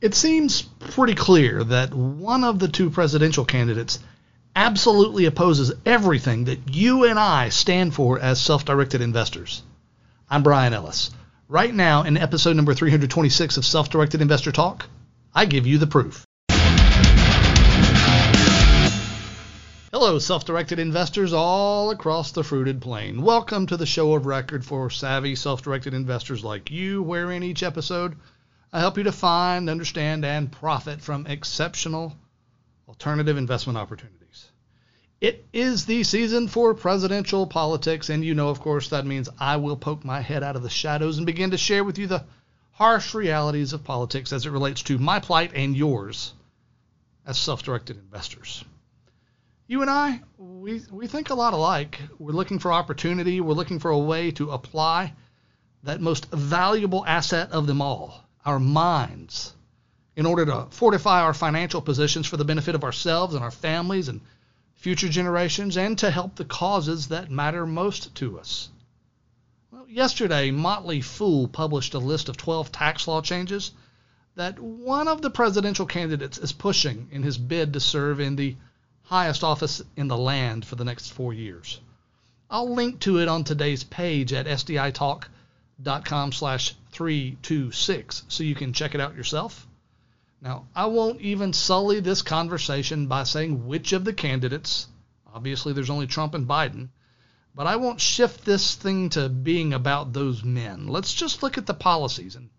it seems pretty clear that one of the two presidential candidates absolutely opposes everything that you and I stand for as self directed investors. I'm Brian Ellis. Right now, in episode number 326 of Self Directed Investor Talk, I give you the proof. Hello, self directed investors all across the fruited plain. Welcome to the show of record for savvy self directed investors like you, where in each episode I help you to find, understand, and profit from exceptional alternative investment opportunities. It is the season for presidential politics, and you know, of course, that means I will poke my head out of the shadows and begin to share with you the harsh realities of politics as it relates to my plight and yours as self directed investors. You and I, we, we think a lot alike. We're looking for opportunity, we're looking for a way to apply that most valuable asset of them all, our minds, in order to fortify our financial positions for the benefit of ourselves and our families and future generations, and to help the causes that matter most to us. Well, yesterday, Motley Fool published a list of 12 tax law changes that one of the presidential candidates is pushing in his bid to serve in the highest office in the land for the next four years. I'll link to it on today's page at sditalk.com slash 326 so you can check it out yourself. Now, I won't even sully this conversation by saying which of the candidates, obviously there's only Trump and Biden, but I won't shift this thing to being about those men. Let's just look at the policies and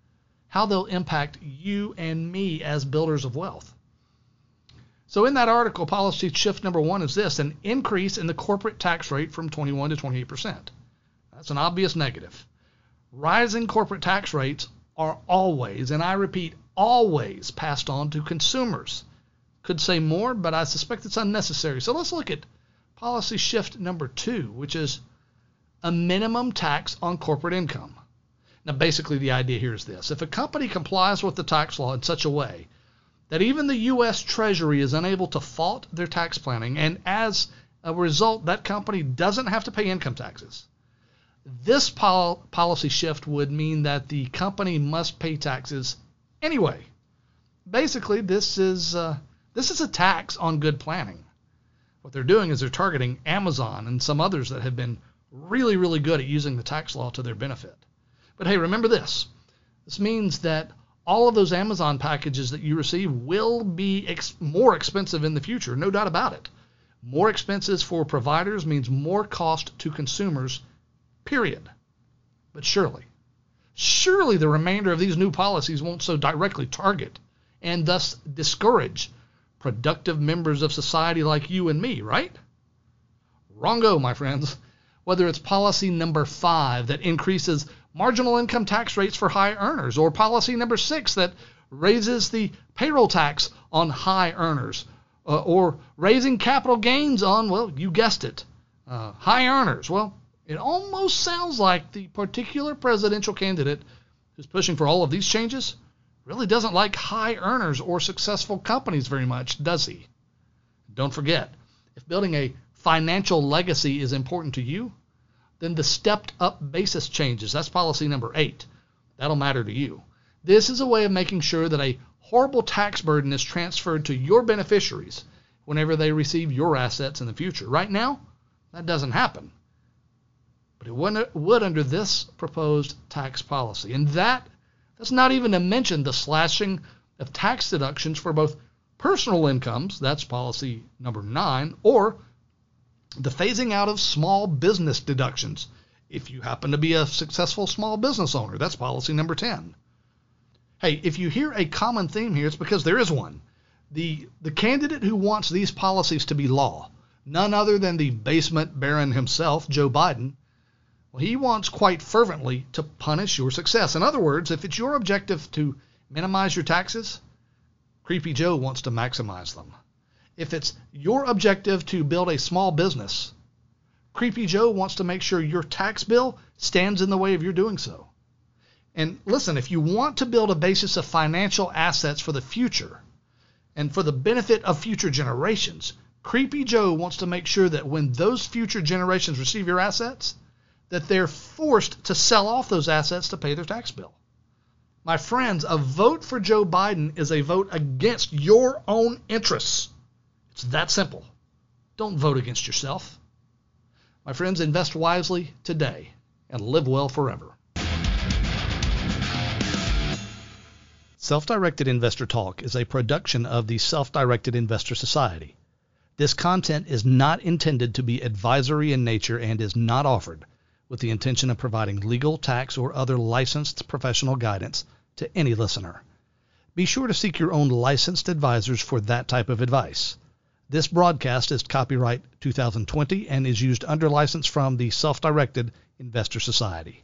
how they'll impact you and me as builders of wealth. So, in that article, policy shift number one is this an increase in the corporate tax rate from 21 to 28%. That's an obvious negative. Rising corporate tax rates are always, and I repeat, always passed on to consumers. Could say more, but I suspect it's unnecessary. So let's look at policy shift number two, which is a minimum tax on corporate income. Now, basically, the idea here is this if a company complies with the tax law in such a way that even the U.S. Treasury is unable to fault their tax planning, and as a result, that company doesn't have to pay income taxes. This pol- policy shift would mean that the company must pay taxes Anyway, basically this is uh, this is a tax on good planning. What they're doing is they're targeting Amazon and some others that have been really really good at using the tax law to their benefit. But hey, remember this. This means that all of those Amazon packages that you receive will be ex- more expensive in the future, no doubt about it. More expenses for providers means more cost to consumers, period. But surely, surely the remainder of these new policies won't so directly target and thus discourage productive members of society like you and me, right? Wrongo, my friends. Whether it's policy number five that increases marginal income tax rates for high earners, or policy number six that raises the payroll tax on high earners, uh, or raising capital gains on, well, you guessed it, uh, high earners. Well, it almost sounds like the particular presidential candidate who's pushing for all of these changes really doesn't like high earners or successful companies very much, does he? Don't forget, if building a financial legacy is important to you, then the stepped up basis changes. That's policy number eight. That'll matter to you. This is a way of making sure that a horrible tax burden is transferred to your beneficiaries whenever they receive your assets in the future. Right now, that doesn't happen but it would under this proposed tax policy. And that that's not even to mention the slashing of tax deductions for both personal incomes, that's policy number 9, or the phasing out of small business deductions if you happen to be a successful small business owner, that's policy number 10. Hey, if you hear a common theme here, it's because there is one. The the candidate who wants these policies to be law, none other than the basement baron himself, Joe Biden, well, he wants quite fervently to punish your success. In other words, if it's your objective to minimize your taxes, Creepy Joe wants to maximize them. If it's your objective to build a small business, Creepy Joe wants to make sure your tax bill stands in the way of your doing so. And listen, if you want to build a basis of financial assets for the future and for the benefit of future generations, Creepy Joe wants to make sure that when those future generations receive your assets, that they're forced to sell off those assets to pay their tax bill. My friends, a vote for Joe Biden is a vote against your own interests. It's that simple. Don't vote against yourself. My friends, invest wisely today and live well forever. Self Directed Investor Talk is a production of the Self Directed Investor Society. This content is not intended to be advisory in nature and is not offered with the intention of providing legal, tax, or other licensed professional guidance to any listener. Be sure to seek your own licensed advisors for that type of advice. This broadcast is copyright 2020 and is used under license from the Self Directed Investor Society.